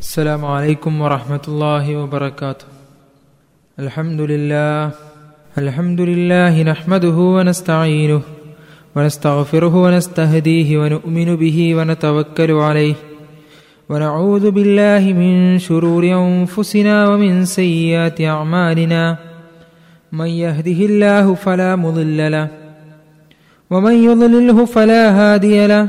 السلام عليكم ورحمة الله وبركاته. الحمد لله الحمد لله نحمده ونستعينه ونستغفره ونستهديه ونؤمن به ونتوكل عليه. ونعوذ بالله من شرور أنفسنا ومن سيئات أعمالنا. من يهده الله فلا مضل له ومن يضلله فلا هادي له.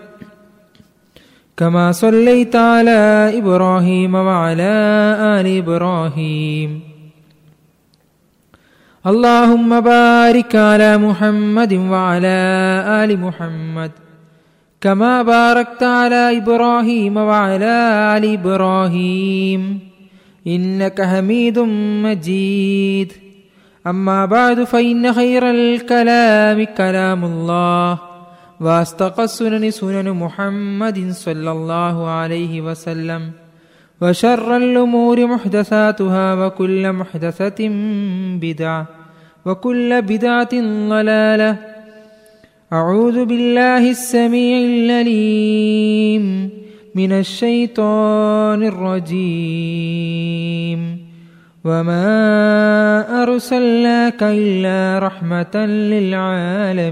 كما صليت على إبراهيم وعلى آل إبراهيم. اللهم بارك على محمد وعلى آل محمد كما باركت على إبراهيم وعلى آل إبراهيم. إنك حميد مجيد. أما بعد فإن خير الكلام كلام الله. واستقى السنن سنن محمد صلى الله عليه وسلم وشر الأمور محدثاتها وكل محدثة بدعة وكل بدعة ضلالة. أعوذ بالله السميع العليم من الشيطان الرجيم. وما أرسلناك إلا رحمة للعالمين.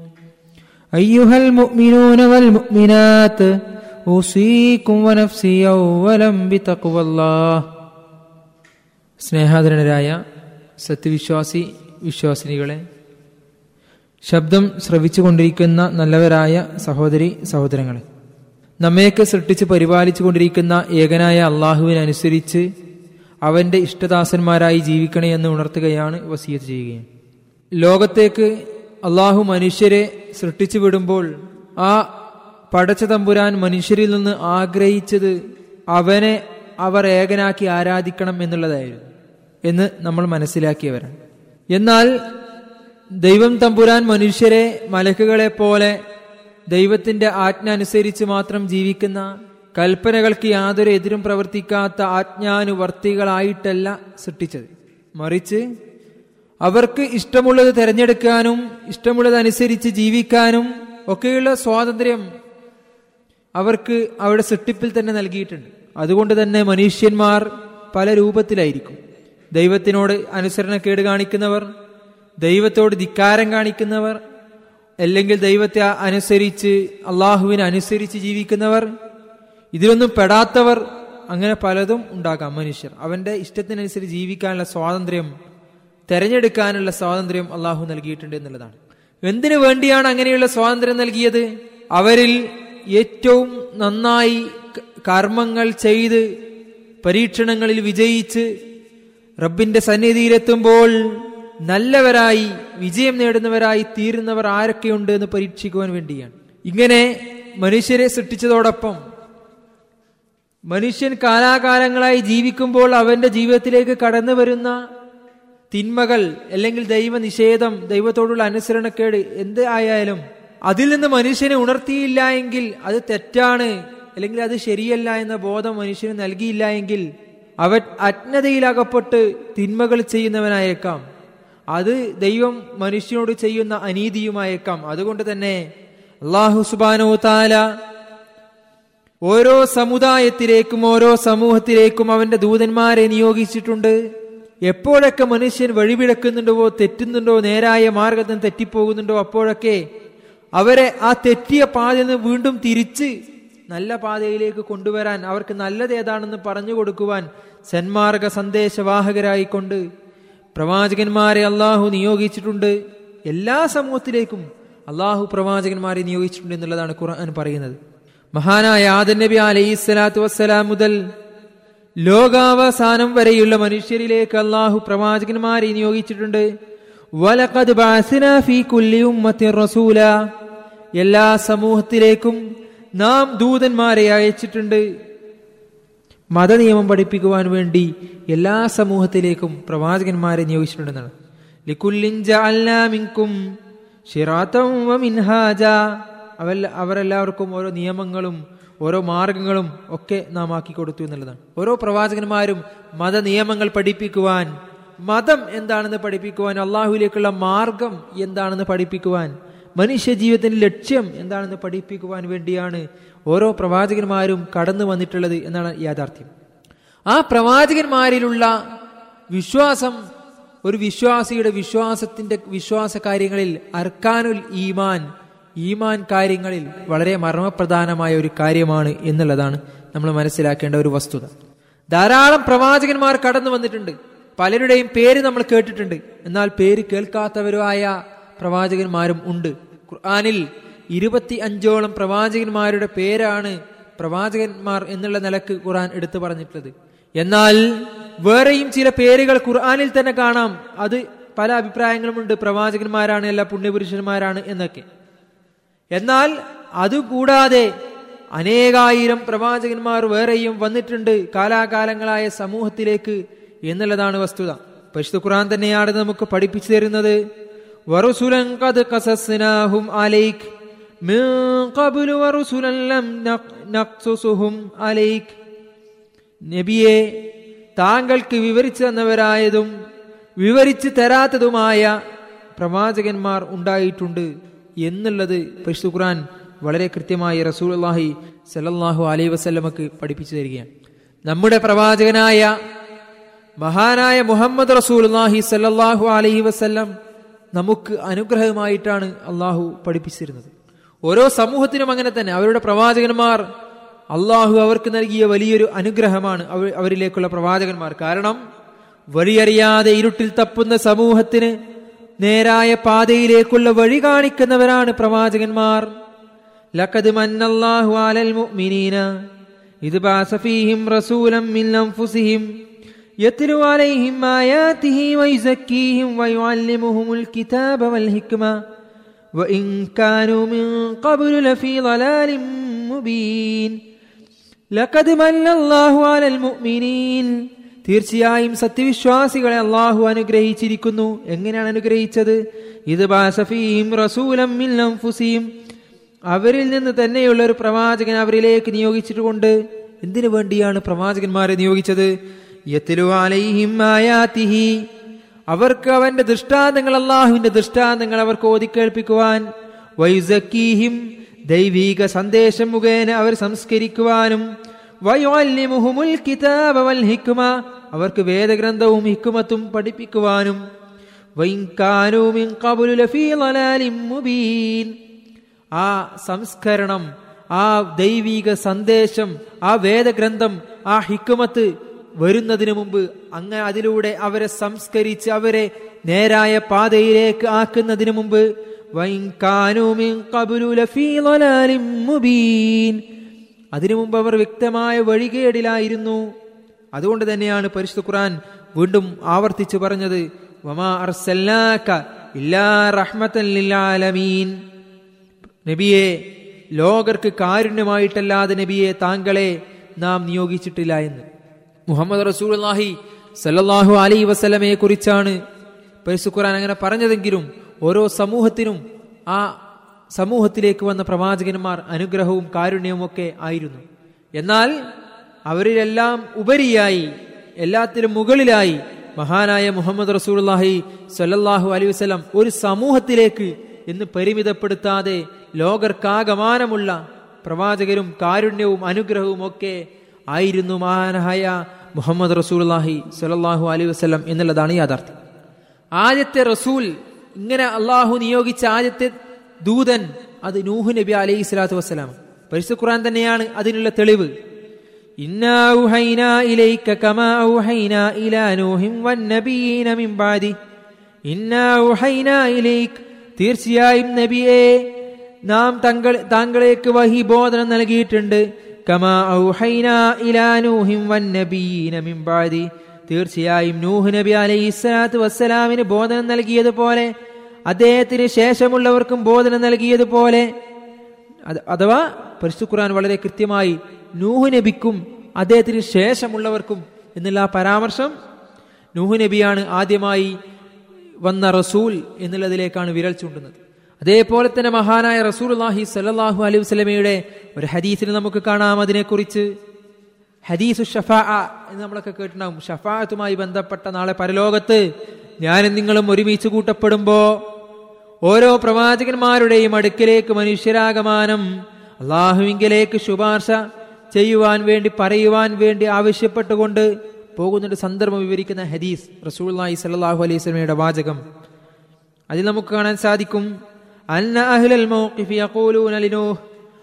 أيها المؤمنون والمؤمنات أوصيكم ونفسي أولا بتقوى الله സ്നേഹാദരനരായ സത്യവിശ്വാസി വിശ്വാസിനികളെ ശബ്ദം ശ്രവിച്ചുകൊണ്ടിരിക്കുന്ന നല്ലവരായ സഹോദരി സഹോദരങ്ങളെ നമ്മയൊക്കെ സൃഷ്ടിച്ച് പരിപാലിച്ചു കൊണ്ടിരിക്കുന്ന ഏകനായ അള്ളാഹുവിനനുസരിച്ച് അവന്റെ ഇഷ്ടദാസന്മാരായി ജീവിക്കണേ എന്ന് ഉണർത്തുകയാണ് വസീയത്ത് ചെയ്യുകയും ലോകത്തേക്ക് അള്ളാഹു മനുഷ്യരെ സൃഷ്ടിച്ചു വിടുമ്പോൾ ആ പടച്ച തമ്പുരാൻ മനുഷ്യരിൽ നിന്ന് ആഗ്രഹിച്ചത് അവനെ അവർ ഏകനാക്കി ആരാധിക്കണം എന്നുള്ളതായിരുന്നു എന്ന് നമ്മൾ മനസ്സിലാക്കിയവരാണ്. എന്നാൽ ദൈവം തമ്പുരാൻ മനുഷ്യരെ മലക്കുകളെ പോലെ ദൈവത്തിന്റെ ആജ്ഞ അനുസരിച്ച് മാത്രം ജീവിക്കുന്ന കൽപ്പനകൾക്ക് യാതൊരു എതിരും പ്രവർത്തിക്കാത്ത ആജ്ഞാനുവർത്തികളായിട്ടല്ല സൃഷ്ടിച്ചത്. മറിച്ച് അവർക്ക് ഇഷ്ടമുള്ളത് തിരഞ്ഞെടുക്കാനും ഇഷ്ടമുള്ളത് അനുസരിച്ച് ജീവിക്കാനും ഒക്കെയുള്ള സ്വാതന്ത്ര്യം അവർക്ക് അവരുടെ സൃഷ്ടിപ്പിൽ തന്നെ നൽകിയിട്ടുണ്ട്. അതുകൊണ്ട് തന്നെ മനുഷ്യന്മാർ പല രൂപത്തിലായിരിക്കും. ദൈവത്തിനോട് അനുസരണക്കേട് കാണിക്കുന്നവർ ദൈവത്തോട് ധിക്കാരം കാണിക്കുന്നവർ അല്ലെങ്കിൽ ദൈവത്തെ അനുസരിച്ച് അള്ളാഹുവിനെ അനുസരിച്ച് ജീവിക്കുന്നവർ ഇതിലൊന്നും പെടാത്തവർ അങ്ങനെ പലതും ഉണ്ടാകാം മനുഷ്യർ. അവന്റെ ഇഷ്ടത്തിനനുസരിച്ച് ജീവിക്കാനുള്ള സ്വാതന്ത്ര്യം തെരഞ്ഞെടുക്കാനുള്ള സ്വാതന്ത്ര്യം അള്ളാഹു നൽകിയിട്ടുണ്ട് എന്നുള്ളതാണ്. എന്തിനു വേണ്ടിയാണ് അങ്ങനെയുള്ള സ്വാതന്ത്ര്യം നൽകിയത്? അവരിൽ ഏറ്റവും നന്നായി കർമ്മങ്ങൾ ചെയ്ത് പരീക്ഷണങ്ങളിൽ വിജയിച്ച് റബ്ബിന്റെ സന്നിധിയിലെത്തുമ്പോൾ നല്ലവരായി വിജയം നേടുന്നവരായി തീരുന്നവർ ആരൊക്കെയുണ്ട് എന്ന് പരീക്ഷിക്കുവാൻ വേണ്ടിയാണ്. ഇങ്ങനെ മനുഷ്യരെ സൃഷ്ടിച്ചതോടൊപ്പം മനുഷ്യൻ കാലാകാലങ്ങളായി ജീവിക്കുമ്പോൾ അവന്റെ ജീവിതത്തിലേക്ക് കടന്നു വരുന്ന തിന്മകൾ അല്ലെങ്കിൽ ദൈവനിഷേധം ദൈവത്തോടുള്ള അനുസരണക്കേട് എന്ത് ആയാലും അതിൽ നിന്ന് മനുഷ്യനെ ഉണർത്തിയില്ല എങ്കിൽ അത് തെറ്റാണ് അല്ലെങ്കിൽ അത് ശരിയല്ല എന്ന ബോധം മനുഷ്യന് നൽകിയില്ല എങ്കിൽ അവൻ അജ്ഞതയിലകപ്പെട്ട് തിന്മകൾ ചെയ്യുന്നവനായേക്കാം. അത് ദൈവം മനുഷ്യനോട് ചെയ്യുന്ന അനീതിയുമായേക്കാം. അതുകൊണ്ട് തന്നെ അള്ളാഹു സുബാനോ താല ഓരോ സമുദായത്തിലേക്കും ഓരോ സമൂഹത്തിലേക്കും അവന്റെ ദൂതന്മാരെ നിയോഗിച്ചിട്ടുണ്ട്. എപ്പോഴൊക്കെ മനുഷ്യൻ വഴിവിടക്കുന്നുണ്ടോ തെറ്റുന്നുണ്ടോ നേരായ മാർഗത്തിൽ തെറ്റിപ്പോകുന്നുണ്ടോ അപ്പോഴൊക്കെ അവരെ ആ തെറ്റിയ പാതയിൽ നിന്ന് വീണ്ടും തിരിച്ച് നല്ല പാതയിലേക്ക് കൊണ്ടുവരാൻ അവർക്ക് നല്ലത് ഏതാണെന്ന് പറഞ്ഞു കൊടുക്കുവാൻ സന്മാർഗ സന്ദേശവാഹകരായിക്കൊണ്ട് പ്രവാചകന്മാരെ അള്ളാഹു നിയോഗിച്ചിട്ടുണ്ട്. എല്ലാ സമൂഹത്തിലേക്കും അള്ളാഹു പ്രവാചകന്മാരെ നിയോഗിച്ചിട്ടുണ്ട് എന്നുള്ളതാണ് ഖുർആൻ പറയുന്നത്. മഹാനായ ആദൻ നബി അലൈഹി സ്വലാത്തു വസ്സലാം മുതൽ ലോകാവസാനം വരെയുള്ള മനുഷ്യരിലേക്ക് അള്ളാഹു പ്രവാചകന്മാരെ നിയോഗിച്ചിട്ടുണ്ട്. വലഖദ് ഫീ റസൂല. എല്ലാ സമൂഹത്തിലേക്കും നാം ദൂതന്മാരെ അയച്ചിട്ടുണ്ട്. മതനിയമം പഠിപ്പിക്കുവാൻ വേണ്ടി എല്ലാ സമൂഹത്തിലേക്കും പ്രവാചകന്മാരെ നിയോഗിച്ചിട്ടുണ്ടെന്നാണ്. അവല്ല അവരെല്ലാവർക്കും ഓരോ നിയമങ്ങളും ഓരോ മാർഗങ്ങളും ഒക്കെ നാം ആക്കി കൊടുത്തു എന്നുള്ളതാണ്. ഓരോ പ്രവാചകന്മാരും മത നിയമങ്ങൾ പഠിപ്പിക്കുവാൻ മതം എന്താണെന്ന് പഠിപ്പിക്കുവാൻ അള്ളാഹുവിലേക്കുള്ള മാർഗം എന്താണെന്ന് പഠിപ്പിക്കുവാൻ മനുഷ്യ ജീവിതത്തിന്റെ ലക്ഷ്യം എന്താണെന്ന് പഠിപ്പിക്കുവാൻ വേണ്ടിയാണ് ഓരോ പ്രവാചകന്മാരും കടന്നു വന്നിട്ടുള്ളത് എന്നാണ് യാഥാർത്ഥ്യം. ആ പ്രവാചകന്മാരിലുള്ള വിശ്വാസം ഒരു വിശ്വാസിയുടെ വിശ്വാസത്തിന്റെ വിശ്വാസ കാര്യങ്ങളിൽ അർക്കാനുൽ ഈമാൻ ഈമാൻ കാര്യങ്ങളിൽ വളരെ മർമ്മപ്രധാനമായ ഒരു കാര്യമാണ് എന്നുള്ളതാണ് നമ്മൾ മനസ്സിലാക്കേണ്ട ഒരു വസ്തുത. ധാരാളം പ്രവാചകന്മാർ കടന്നു വന്നിട്ടുണ്ട്. പലരുടെയും പേര് നമ്മൾ കേട്ടിട്ടുണ്ട്. എന്നാൽ പേര് കേൾക്കാത്തവരുമായ പ്രവാചകന്മാരും ഉണ്ട്. ഖുർആാനിൽ ഇരുപത്തി അഞ്ചോളം പ്രവാചകന്മാരുടെ പേരാണ് പ്രവാചകന്മാർ എന്നുള്ള നിലയ്ക്ക് ഖുർആൻ എടുത്തു പറഞ്ഞിട്ടുള്ളത്. എന്നാൽ വേറെയും ചില പേരുകൾ ഖുർആാനിൽ തന്നെ കാണാം. അത് പല അഭിപ്രായങ്ങളുമുണ്ട്. പ്രവാചകന്മാരാണ് അല്ല പുണ്യപുരുഷന്മാരാണ് എന്നൊക്കെ. എന്നാൽ അതുകൂടാതെ അനേകായിരം പ്രവാചകന്മാർ വേറെയും വന്നിട്ടുണ്ട് കാലാകാലങ്ങളായ സമൂഹത്തിലേക്ക് എന്നുള്ളതാണ് വസ്തുത. പരിശുദ്ധ ഖുറാൻ തന്നെയാണ് നമുക്ക് പഠിപ്പിച്ചു തരുന്നത്. നബിയെ താങ്കൾക്ക് വിവരിച്ചു തന്നവരായതും വിവരിച്ചു തരാത്തതുമായ പ്രവാചകന്മാർ ഉണ്ടായിട്ടുണ്ട്. എന്നുള്ളത് പരിശുദ്ധ ഖുർആൻ വളരെ കൃത്യമായി റസൂൽ അള്ളാഹി സല്ലാഹു അലൈ വസല്ലമക്ക് പഠിപ്പിച്ചു തരികയാണ്. നമ്മുടെ പ്രവാചകനായ മഹാനായ മുഹമ്മദ് റസൂലുള്ളാഹി സല്ലാഹു അലൈഹി വസല്ലം നമുക്ക് അനുഗ്രഹമായിട്ടാണ് അള്ളാഹു പഠിപ്പിച്ചിരുന്നത്. ഓരോ സമൂഹത്തിനും അങ്ങനെ തന്നെ. അവരുടെ പ്രവാചകന്മാർ അള്ളാഹു അവർക്ക് നൽകിയ വലിയൊരു അനുഗ്രഹമാണ് അവരിലേക്കുള്ള പ്രവാചകന്മാർ. കാരണം വഴിയറിയാതെ ഇരുട്ടിൽ തപ്പുന്ന സമൂഹത്തിന് നേരായ പാതയിലേക്കുള്ള വഴി കാണിക്കുന്നവരാണ് പ്രവാചകന്മാർ ലഖദ് മന്നല്ലാഹു അലൽ മുഅ്മിനീന ഇത് ബാസഫീഹിം റസൂലം മിൻ അൻഫുസിഹിം യത്ലു അലൈഹിം ആയാതിഹി വയുസക്കീഹിം വയുഅല്ലിമുഹുമുൽ കിതാബ വൽ ഹിക്മ വഇൻ കാനൂ മിൻ ഖബ്ലു ലഫീ ളലാലിൻ മുബീൻ ലഖദ് മന്നല്ലാഹു അലൽ മുഅ്മിനീൻ തീർച്ചയായും സത്യവിശ്വാസികളെ അള്ളാഹു അനുഗ്രഹിച്ചിരിക്കുന്നു. എങ്ങനെയാണ് അനുഗ്രഹിച്ചത്? ഇത് ബാസഫീം റസൂലം അൻഫുസിഹിം അവരിൽ നിന്ന് തന്നെയുള്ള ഒരു പ്രവാചകൻ അവരിലേക്ക് നിയോഗിച്ചിട്ടുണ്ട് എന്തിനു വേണ്ടിയാണ് പ്രവാചകന്മാരെ നിയോഗിച്ചത്? അവർക്ക് അവന്റെ ദൃഷ്ടാന്തങ്ങൾ അള്ളാഹുവിന്റെ ദൃഷ്ടാന്തങ്ങൾ അവർക്ക് ഓതിക്കേൾപ്പിക്കുവാൻ വൈസക്കീഹിം ദൈവീക സന്ദേശം മുഖേന അവർ സംസ്കരിക്കുവാനും വൽ അവർക്ക് വേദഗ്രന്ഥവും ഹിക്കുമത്തും പഠിപ്പിക്കുവാനും ആ സംസ്കരണം ആ ദൈവീക സന്ദേശം ആ വേദഗ്രന്ഥം ആ ഹിക്കുമത്ത് വരുന്നതിനു മുമ്പ് അങ്ങ് അതിലൂടെ അവരെ സംസ്കരിച്ച് അവരെ നേരായ പാതയിലേക്ക് ആക്കുന്നതിനു മുമ്പ് അതിനു മുമ്പ് അവർ വ്യക്തമായ വഴികേടിലായിരുന്നു. അതുകൊണ്ട് തന്നെയാണ് പരിശുദ്ധ ഖുർആൻ വീണ്ടും ആവർത്തിച്ചു പറഞ്ഞത് വമാ ഇല്ലാ നബിയെ ലോകർക്ക് കാരുണ്യമായിട്ടല്ലാതെ നബിയെ താങ്കളെ നാം നിയോഗിച്ചിട്ടില്ല എന്ന്. മുഹമ്മദ് റസൂലുള്ളാഹി സല്ലാഹു അലൈഹി വസല്ലമയെ കുറിച്ചാണ് പരിശുദ്ധ ഖുർആൻ അങ്ങനെ പറഞ്ഞതെങ്കിലും ഓരോ സമൂഹത്തിനും ആ സമൂഹത്തിലേക്ക് വന്ന പ്രവാചകന്മാർ അനുഗ്രഹവും കാരുണ്യവും ഒക്കെ ആയിരുന്നു. എന്നാൽ അവരിലെല്ലാം ഉപരിയായി എല്ലാത്തിനും മുകളിലായി മഹാനായ മുഹമ്മദ് റസൂൽഹി സൊല്ലാഹു അലൈഹി വസല്ലം ഒരു സമൂഹത്തിലേക്ക് എന്ന് പരിമിതപ്പെടുത്താതെ ലോകർക്കാകമാനമുള്ള പ്രവാചകരും കാരുണ്യവും അനുഗ്രഹവും ഒക്കെ ആയിരുന്നു മഹാനായ മുഹമ്മദ് റസൂൽഹി സൊല്ലാഹു അലൈഹി വസല്ലം എന്നുള്ളതാണ് യാഥാർത്ഥ്യം. ആദ്യത്തെ റസൂൽ ഇങ്ങനെ അള്ളാഹു നിയോഗിച്ച ആദ്യത്തെ ദൂതൻ അത് നൂഹ് നബി അലൈഹി സ്വലാത്തു വസ്സലാം. പരിശുദ്ധ ഖുർആൻ തന്നെയാണ് അതിനുള്ള തെളിവ്. തീർച്ചയായും നബിയെ നാം തങ്ങൾ താങ്കളേക്ക് വഹി ബോധനം നൽകിയിട്ടുണ്ട്. കമാ ഇലാ നൂഹിം തീർച്ചയായും നൂഹ് നബി അലൈഹി സ്വലാത്തു വസ്സലാമിന് ബോധനം നൽകിയതുപോലെ അദ്ദേഹത്തിന് ശേഷമുള്ളവർക്കും ബോധനം നൽകിയതുപോലെ അഥവാ പരിശു ഖുർആൻ വളരെ കൃത്യമായി നൂഹ് നബിക്കും അദ്ദേഹത്തിന് ശേഷമുള്ളവർക്കും എന്നുള്ള പരാമർശം നൂഹ് നബിയാണ് ആദ്യമായി വന്ന റസൂൽ എന്നുള്ളതിലേക്കാണ് വിരൽ ചൂണ്ടുന്നത്. അതേപോലെ തന്നെ മഹാനായ റസൂൽ അള്ളാഹി സല്ലാഹു അലൈഹി വസ്ലമയുടെ ഒരു ഹദീസിൽ നമുക്ക് കാണാം. അതിനെക്കുറിച്ച് ഹദീസു ഷഫാ എന്ന് നമ്മളൊക്കെ കേട്ടിട്ടുണ്ടാവും. ഷഫാത്തുമായി ബന്ധപ്പെട്ട നാളെ പരലോകത്ത് ഞാനും നിങ്ങളും ഒരുമിച്ച് കൂട്ടപ്പെടുമ്പോ ഓരോ പ്രവാചകന്മാരുടെയും അടുക്കിലേക്ക് മനുഷ്യരാഗമാനം അള്ളാഹുവിങ്കിലേക്ക് ശുപാർശ ചെയ്യുവാൻ വേണ്ടി പറയുവാൻ വേണ്ടി ആവശ്യപ്പെട്ടുകൊണ്ട് പോകുന്നൊരു സന്ദർഭം വിവരിക്കുന്ന ഹദീസ് റസൂൽ സല്ലാഹു അലൈഹി സ്വലമയുടെ വാചകം. അതിൽ നമുക്ക് കാണാൻ സാധിക്കും യഖൂലൂന ലിനൂഹ്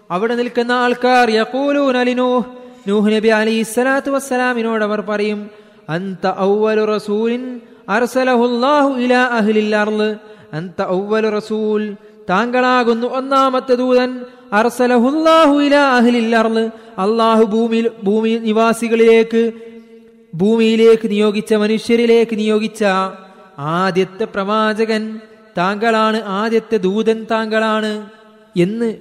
അവിടെ നിൽക്കുന്ന ആൾക്കാർ യഖൂലൂന ലിനൂഹ് നൂഹ് നബി അലൈഹി സ്വലാത്തു വസ്സലാമിനോട് അവർ പറയും അന്ത ഔവലു റസൂലിൻ അർസലഹുല്ലാഹു ഇലാ അഹ്ലിൽ അർൾ അന്ത ഔവൽ റസൂൽ. താങ്കളാകുന്നു ഒന്നാമത്തെ ദൂതൻ. ഇലാ അഹ്ലിൽ അർൾ. അല്ലാഹു ഭൂമിയിൽ ഭൂമി നിവാസികളിലേക്ക് ഭൂമിയിലേക്ക് നിയോഗിച്ച മനുഷ്യരിലേക്ക് നിയോഗിച്ച ആദ്യത്തെ പ്രവാചകൻ. താങ്കളാണ് ആദ്യത്തെ ദൂതൻ താങ്കളാണ് എന്ന്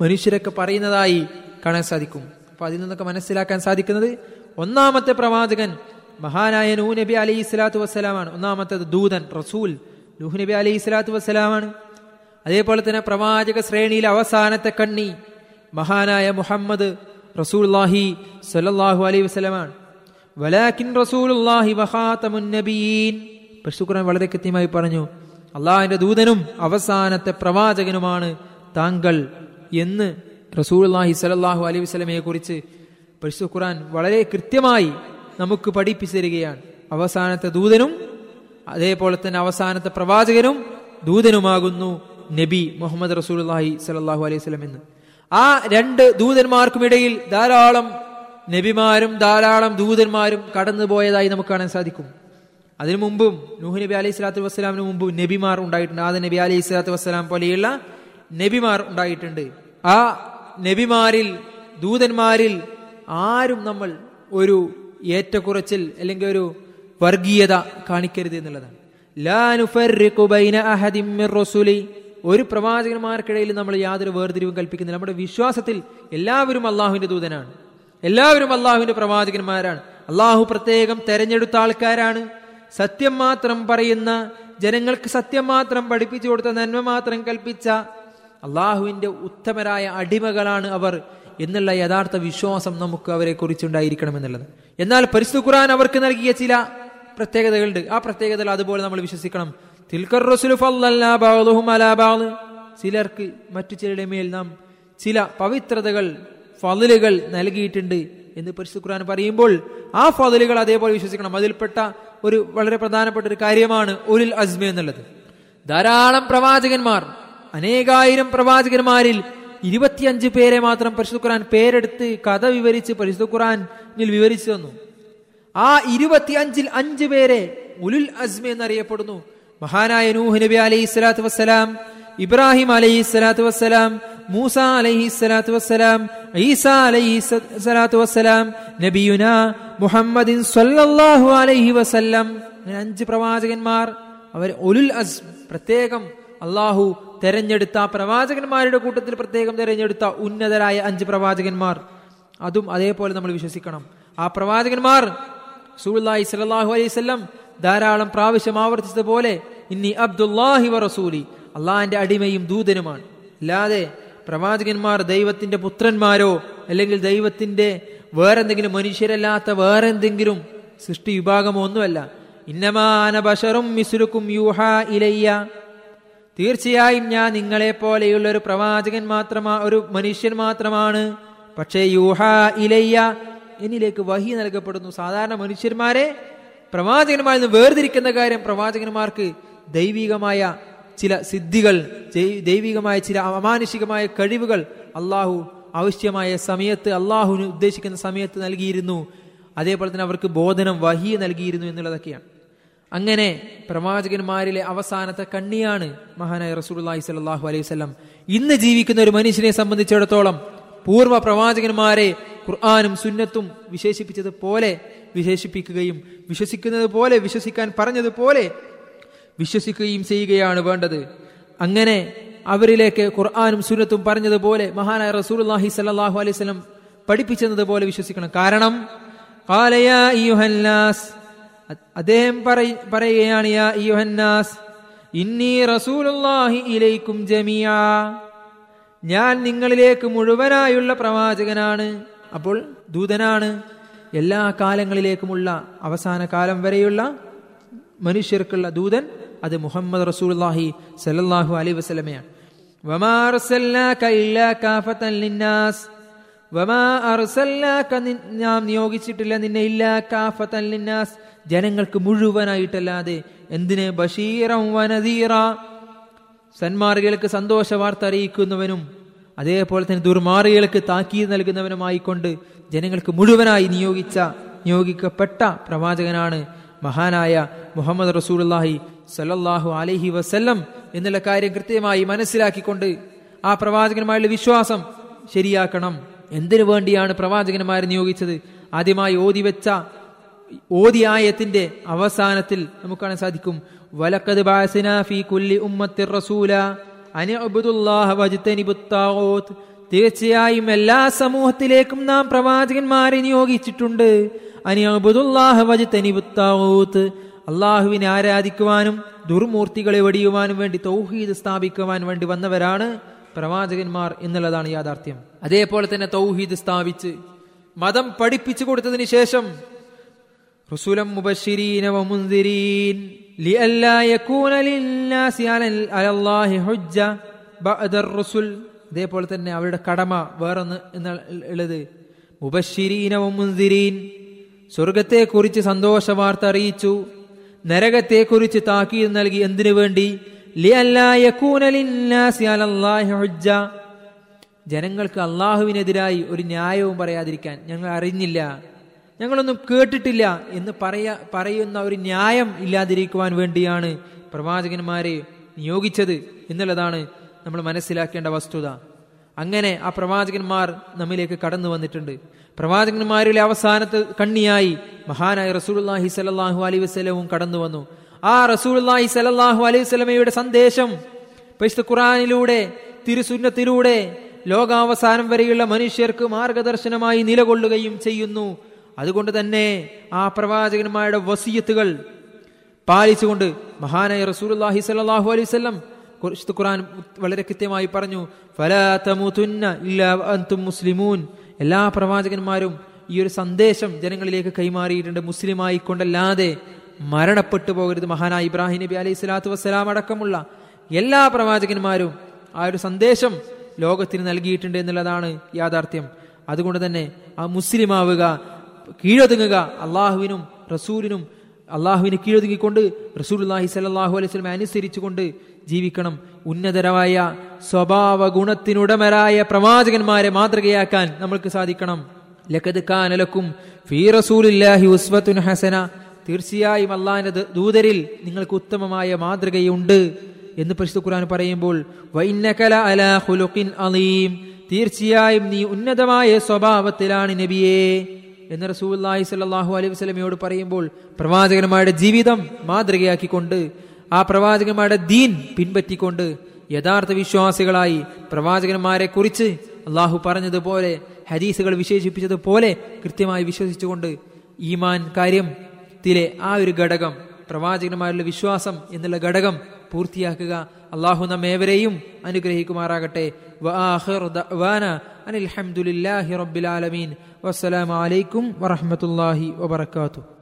മനുഷ്യരൊക്കെ പറയുന്നതായി കാണാൻ സാധിക്കും. അപ്പൊ അതിൽ നിന്നൊക്കെ മനസ്സിലാക്കാൻ സാധിക്കുന്നത് ഒന്നാമത്തെ പ്രവാചകൻ മഹാനായ നൂ നബി അലൈഹി സ്വലാത്തു വസ്സലാമാണ്. ഒന്നാമത്തെ ദൂതൻ റസൂൽ. നൂഹ് നബി അലൈഹി സ്വലാത്തു വസ്സലാമാണ്. അതേപോലെ തന്നെ പ്രവാചക ശ്രേണിയിലെ അവസാനത്തെ കണ്ണി മഹാനായ മുഹമ്മദ് റസൂൽഹി സല്ലല്ലാഹു അലൈഹി വസ്സലാമാണ് നബിയീൻ പരിശുദ്ധ വളരെ കൃത്യമായി പറഞ്ഞു അള്ളാഹിന്റെ ദൂതനും അവസാനത്തെ പ്രവാചകനുമാണ് താങ്കൾ എന്ന് റസൂലുള്ളാഹി സ്വല്ലല്ലാഹു അലൈഹി വസ്ലമയെ കുറിച്ച് പരിശു ഖുറാൻ വളരെ കൃത്യമായി നമുക്ക് പഠിപ്പിച്ചു തരികയാണ്. അവസാനത്തെ ദൂതനും അതേപോലെ തന്നെ അവസാനത്തെ പ്രവാചകനും ദൂതനുമാകുന്നു നബി മുഹമ്മദ് റസൂലുള്ളാഹി സലാഹു അലൈഹി സ്വലം എന്ന്. ആ രണ്ട് ദൂതന്മാർക്കുമിടയിൽ ധാരാളം നബിമാരും ധാരാളം ദൂതന്മാരും കടന്നുപോയതായി നമുക്ക് കാണാൻ സാധിക്കും. അതിനു മുമ്പും നൂഹ് നബി അലൈഹി സ്വലാത്തു വസ്സലാമിന് മുമ്പ് നബിമാർ ഉണ്ടായിട്ടുണ്ട്. ആദ്യ നബി അലൈഹി സ്വലാത്തു വസ്സലാം പോലെയുള്ള നബിമാർ ഉണ്ടായിട്ടുണ്ട്. ആ നബിമാരിൽ ദൂതന്മാരിൽ ആരും നമ്മൾ ഒരു ഏറ്റക്കുറച്ചിൽ അല്ലെങ്കിൽ ഒരു വർഗീയത കാണിക്കരുത് എന്നുള്ളതാണ്. ഒരു പ്രവാചകന്മാർക്കിടയിൽ നമ്മൾ യാതൊരു വേർതിരിവും കൽപ്പിക്കുന്നില്ല. നമ്മുടെ വിശ്വാസത്തിൽ എല്ലാവരും അള്ളാഹുവിന്റെ ദൂതനാണ്. എല്ലാവരും അള്ളാഹുവിന്റെ പ്രവാചകന്മാരാണ്. അള്ളാഹു പ്രത്യേകം തെരഞ്ഞെടുത്ത ആൾക്കാരാണ്. സത്യം മാത്രം പറയുന്ന ജനങ്ങൾക്ക് സത്യം മാത്രം പഠിപ്പിച്ചു കൊടുത്ത നന്മ മാത്രം കൽപ്പിച്ച അള്ളാഹുവിന്റെ ഉത്തമരായ അടിമകളാണ് അവർ എന്നുള്ള യഥാർത്ഥ വിശ്വാസം നമുക്ക് അവരെ കുറിച്ചുണ്ടായിരിക്കണം എന്നുള്ളത്. എന്നാൽ പരിശുദ്ധ ഖുർആൻ അവർക്ക് നൽകിയ ചില പ്രത്യേകതകളുണ്ട്. ആ പ്രത്യേകതകൾ അതുപോലെ നമ്മൾ വിശ്വസിക്കണം. തിൽക്കർ ചിലർക്ക് മറ്റു ചിലരുടെ മേൽ നാം ചില പവിത്രതകൾ ഫതിലുകൾ നൽകിയിട്ടുണ്ട് എന്ന് പരിശുദ്ധ ഖുർആൻ പറയുമ്പോൾ ആ ഫതിലുകൾ അതേപോലെ വിശ്വസിക്കണം. അതിൽപ്പെട്ട ഒരു വളരെ പ്രധാനപ്പെട്ട ഒരു കാര്യമാണ് ഉലിൽ അസ്മ എന്നുള്ളത്. ധാരാളം പ്രവാചകന്മാർ അനേകായിരം പ്രവാചകന്മാരിൽ ഇരുപത്തിയഞ്ച് പേരെ മാത്രം പരിശുദ്ധ ഖുർആൻ പേരെടുത്ത് കഥ വിവരിച്ച് പരിശുദ്ധ ഖുർആനിൽ വിവരിച്ചു തന്നു. ആ ഇരുപത്തിയഞ്ചിൽ അഞ്ച് പേരെ ഉലുൽ അസ്മ എന്നറിയപ്പെടുന്നു. മഹാനായ നൂഹ് നബി അലൈഹി സ്വലാത്തു വസ്സലാം ഇബ്രാഹിം അലൈഹി സ്വലാത്തു വസ്സലാം മൂസ അലൈഹി സ്വലാത്തു വസ്സലാം ഈസ അലൈഹി സ്വലാത്തു വസ്സലാം നബിയുന മുഹമ്മദിൻ സ്വല്ലല്ലാഹു അലൈഹി വസല്ലം. അങ്ങനെ അഞ്ച് പ്രവാചകന്മാർ അവർ ഉലുൽ അസ്മ പ്രത്യേകം അള്ളാഹു തെരഞ്ഞെടുത്ത പ്രവാചകന്മാരുടെ കൂട്ടത്തിൽ പ്രത്യേകം തെരഞ്ഞെടുത്ത ഉന്നതരായ അഞ്ച് പ്രവാചകന്മാർ. അതും അതേപോലെ നമ്മൾ വിശ്വസിക്കണം. ആ പ്രവാചകന്മാർ സൂല്ലായി സലാഹു അലൈവല്ലം ധാരാളം പ്രാവശ്യം ആവർത്തിച്ചതുപോലെ ഇന്നി അബ്ദുല്ലാഹി വറസൂലി റസൂലി അള്ളാഹിന്റെ അടിമയും ദൂതനുമാണ്. അല്ലാതെ പ്രവാചകന്മാർ ദൈവത്തിന്റെ പുത്രന്മാരോ അല്ലെങ്കിൽ ദൈവത്തിന്റെ വേറെന്തെങ്കിലും മനുഷ്യരല്ലാത്ത വേറെന്തെങ്കിലും സൃഷ്ടി വിഭാഗമോ ഒന്നുമല്ല. ഇന്നമാന ബഷറും മിസുരുക്കും യൂഹ ഇലയ്യ. തീർച്ചയായും ഞാൻ നിങ്ങളെ പോലെയുള്ള ഒരു പ്രവാചകൻ മാത്രമാ ഒരു മനുഷ്യൻ മാത്രമാണ്. പക്ഷേ യൂഹ ഇലയ്യ എന്നിലേക്ക് വഹി നൽകപ്പെടുന്നു. സാധാരണ മനുഷ്യന്മാരെ പ്രവാചകന്മാരിൽ നിന്ന് വേർതിരിക്കുന്ന കാര്യം പ്രവാചകന്മാർക്ക് ദൈവികമായ ചില സിദ്ധികൾ ദൈവികമായ ചില അമാനുഷികമായ കഴിവുകൾ അള്ളാഹു ആവശ്യമായ സമയത്ത് അള്ളാഹുവിന് ഉദ്ദേശിക്കുന്ന സമയത്ത് നൽകിയിരുന്നു. അതേപോലെ തന്നെ അവർക്ക് ബോധനം വഹി നൽകിയിരുന്നു എന്നുള്ളതൊക്കെയാണ്. അങ്ങനെ പ്രവാചകന്മാരിലെ അവസാനത്തെ കണ്ണിയാണ് മഹാനായ റസൂലുള്ളാഹി സ്വല്ലല്ലാഹു അലൈഹി വസല്ലം. ഇന്ന് ജീവിക്കുന്ന ഒരു മനുഷ്യനെ സംബന്ധിച്ചിടത്തോളം പൂർവ പ്രവാചകന്മാരെ ഖുർആാനും സുന്നത്തും വിശേഷിപ്പിച്ചത് പോലെ വിശേഷിപ്പിക്കുകയും വിശ്വസിക്കുന്നത് പോലെ വിശ്വസിക്കാൻ പറഞ്ഞതുപോലെ വിശ്വസിക്കുകയും ചെയ്യുകയാണ് വേണ്ടത്. അങ്ങനെ അവരിലേക്ക് ഖുർആാനും സുന്നത്തും പറഞ്ഞതുപോലെ മഹാനായ റസൂലുള്ളാഹി സ്വല്ലല്ലാഹു അലൈഹി വസല്ലം പഠിപ്പിച്ചതുപോലെ വിശ്വസിക്കണം. കാരണം അദ്ദേഹം പറയുകയാണ് യാ ഇന്നി റസൂലുള്ളാഹി ഇലൈക്കും ഞാൻ നിങ്ങളിലേക്ക് മുഴുവനായുള്ള പ്രവാചകനാണ്. അപ്പോൾ ദൂതനാണ് എല്ലാ കാലങ്ങളിലേക്കുമുള്ള അവസാന കാലം വരെയുള്ള മനുഷ്യർക്കുള്ള ദൂതൻ അത് മുഹമ്മദ് റസൂലുള്ളാഹി സലല്ലാഹു അർസൽനാക നിൻ- നാം നിയോഗിച്ചിട്ടില്ല നിന്നെ ഇല്ലാ കാഫത്തൻ ലിന്നാസ്. ജനങ്ങൾക്ക് മുഴുവനായിട്ടല്ലാതെ എന്തിന്? ബഷീറം വനദീറ സന്മാർഗികൾക്ക് സന്തോഷ വാർത്ത അറിയിക്കുന്നവനും അതേപോലെ തന്നെ ദുർമാറികൾക്ക് താക്കീത് നൽകുന്നവനുമായിക്കൊണ്ട് ജനങ്ങൾക്ക് മുഴുവനായി നിയോഗിച്ച നിയോഗിക്കപ്പെട്ട പ്രവാചകനാണ് മഹാനായ മുഹമ്മദ് റസൂലുള്ളാഹി സല്ലാഹു അലഹി വസ്ല്ലം എന്നുള്ള കാര്യം കൃത്യമായി മനസ്സിലാക്കിക്കൊണ്ട് ആ പ്രവാചകന്മാരുടെ വിശ്വാസം ശരിയാക്കണം. എന്തിനു വേണ്ടിയാണ് പ്രവാചകന്മാരെ നിയോഗിച്ചത്? ആദ്യമായി ഓതി വെച്ച അവസാനത്തിൽ നമുക്ക് കാണാൻ സാധിക്കും. വലക്കത് ബാസിന ഫീ കുല്ലി ഉമ്മത്തിർ റസൂല. തീർച്ചയായും എല്ലാ സമൂഹത്തിലേക്കും നാം പ്രവാചകന്മാരെ നിയോഗിച്ചിട്ടുണ്ട്. അള്ളാഹുവിനെ ആരാധിക്കുവാനും ദുർമൂർത്തികളെ വെടിയുവാനും വേണ്ടി തൗഹീദ് സ്ഥാപിക്കുവാൻ വേണ്ടി വന്നവരാണ് പ്രവാചകന്മാർ എന്നുള്ളതാണ് യാഥാർത്ഥ്യം. അതേപോലെ തന്നെ തൗഹീദ് സ്ഥാപിച്ച് മതം പഠിപ്പിച്ചു കൊടുത്തതിന് ശേഷം റസൂലം لئلا يكون للناس على على الله حجة بعد الرسل അതേപോലെ തന്നെ അവരുടെ കടമ വേറൊന്ന് എന്ന ഉള്ളത് മുബഷിരീന മുന്തിരീൻ സ്വർഗത്തെക്കുറിച്ച് സന്തോഷ വാർത്ത അറിയിച്ചു നരകത്തെക്കുറിച്ച് താക്കീത് നൽകി എന്തിനു വേണ്ടി ലിഅല്ലാ യകൂന ലിന്നാസി അലല്ലാഹി ഹുജ്ജ ജനങ്ങൾക്ക് അള്ളാഹുവിനെതിരായി ഒരു ന്യായവും പറയാതിരിക്കാൻ ഞങ്ങൾ അറിഞ്ഞില്ല ഞങ്ങളൊന്നും കേട്ടിട്ടില്ല എന്ന് പറയ പറയുന്ന ഒരു ന്യായം ഇല്ലാതിരിക്കുവാൻ വേണ്ടിയാണ് പ്രവാചകന്മാരെ നിയോഗിച്ചത് എന്നുള്ളതാണ് നമ്മൾ മനസ്സിലാക്കേണ്ട വസ്തുത. അങ്ങനെ ആ പ്രവാചകന്മാർ നമ്മിലേക്ക് കടന്നു വന്നിട്ടുണ്ട്. പ്രവാചകന്മാരിലെ അവസാനത്തെ കണ്ണിയായി മഹാനായ റസൂലുള്ളാഹി സലാഹു അലൈഹി വസ്ലവും കടന്നു വന്നു. ആ റസൂലുള്ളാഹി സലാഹു അലൈഹി വസ്ലമയുടെ സന്ദേശം പരിശുദ്ധ ഖുറാനിലൂടെ തിരുസുന്നത്തിലൂടെ ലോകാവസാനം വരെയുള്ള മനുഷ്യർക്ക് മാർഗദർശനമായി നിലകൊള്ളുകയും ചെയ്യുന്നു. അതുകൊണ്ട് തന്നെ ആ പ്രവാചകന്മാരുടെ വസീയത്തുകൾ പാലിച്ചുകൊണ്ട് മഹാനായ റസൂലുള്ളാഹി സ്വല്ലല്ലാഹു അലൈഹി വിശുദ്ധ ഖുർആൻ വളരെ കൃത്യമായി പറഞ്ഞു മുസ്ലിമൂൻ. എല്ലാ പ്രവാചകന്മാരും ഈ ഒരു സന്ദേശം ജനങ്ങളിലേക്ക് കൈമാറിയിട്ടുണ്ട് മുസ്ലിമായി കൊണ്ടല്ലാതെ മരണപ്പെട്ടു പോകരുത്. മഹാനായ ഇബ്രാഹിം നബി അലൈഹി സ്വലാത്തു വസ്സലാം അടക്കമുള്ള എല്ലാ പ്രവാചകന്മാരും ആ ഒരു സന്ദേശം ലോകത്തിന് നൽകിയിട്ടുണ്ട് എന്നുള്ളതാണ് യാഥാർത്ഥ്യം. അതുകൊണ്ട് തന്നെ ആ മുസ്ലിമാവുക കീഴൊതുങ്ങുക. അള്ളാഹുവിനും റസൂലിനും അള്ളാഹുവിനെ കീഴൊതുങ്ങിക്കൊണ്ട് റസൂലുള്ളാഹി സലാഹു അലൈഹി വസല്ലം അനുസരിച്ചുകൊണ്ട് ജീവിക്കണം. ഉന്നതരമായ സ്വഭാവ ഗുണത്തിനുടമരായ പ്രവാചകന്മാരെ മാതൃകയാക്കാൻ നമ്മൾക്ക് സാധിക്കണം. ലക്കത് കാനലക്കും ഫീ റസൂലില്ലാഹി ഉസ്വത്തുൻ ഹസന. തീർച്ചയായും അള്ളാഹിന്റെ ദൂതരിൽ നിങ്ങൾക്ക് ഉത്തമമായ മാതൃകയുണ്ട് എന്ന് പരിശുദ്ധ ഖുർആൻ പറയുമ്പോൾ അലീം. തീർച്ചയായും നീ ഉന്നതമായ സ്വഭാവത്തിലാണ് നബിയേ. എന്ന് റസൂലുള്ളാഹി സ്വല്ലല്ലാഹു അലൈഹി വസ്ലമയോട് പറയുമ്പോൾ പ്രവാചകന്മാരുടെ ജീവിതം മാതൃകയാക്കിക്കൊണ്ട് ആ പ്രവാചകന്മാരുടെ ദീൻ പിൻപറ്റിക്കൊണ്ട് യഥാർത്ഥ വിശ്വാസികളായി പ്രവാചകന്മാരെ കുറിച്ച് അള്ളാഹു പറഞ്ഞതുപോലെ ഹദീസുകൾ വിശേഷിപ്പിച്ചതുപോലെ കൃത്യമായി വിശ്വസിച്ചുകൊണ്ട് ഈമാൻ കാര്യത്തിലെ ആ ഒരു ഘടകം പ്രവാചകന്മാരിലെ വിശ്വാസം എന്നുള്ള ഘടകം പൂർത്തിയാക്കുക അള്ളാഹു നമ്മേവരെയും അനുഗ്രഹിക്കുമാറാകട്ടെ. അനിൽ ഹംദുലില്ലാഹി റബ്ബിൽ വസ്സലാമലൈക്കും വറഹ്മത്തുള്ളാഹി വബറകാതുഹു.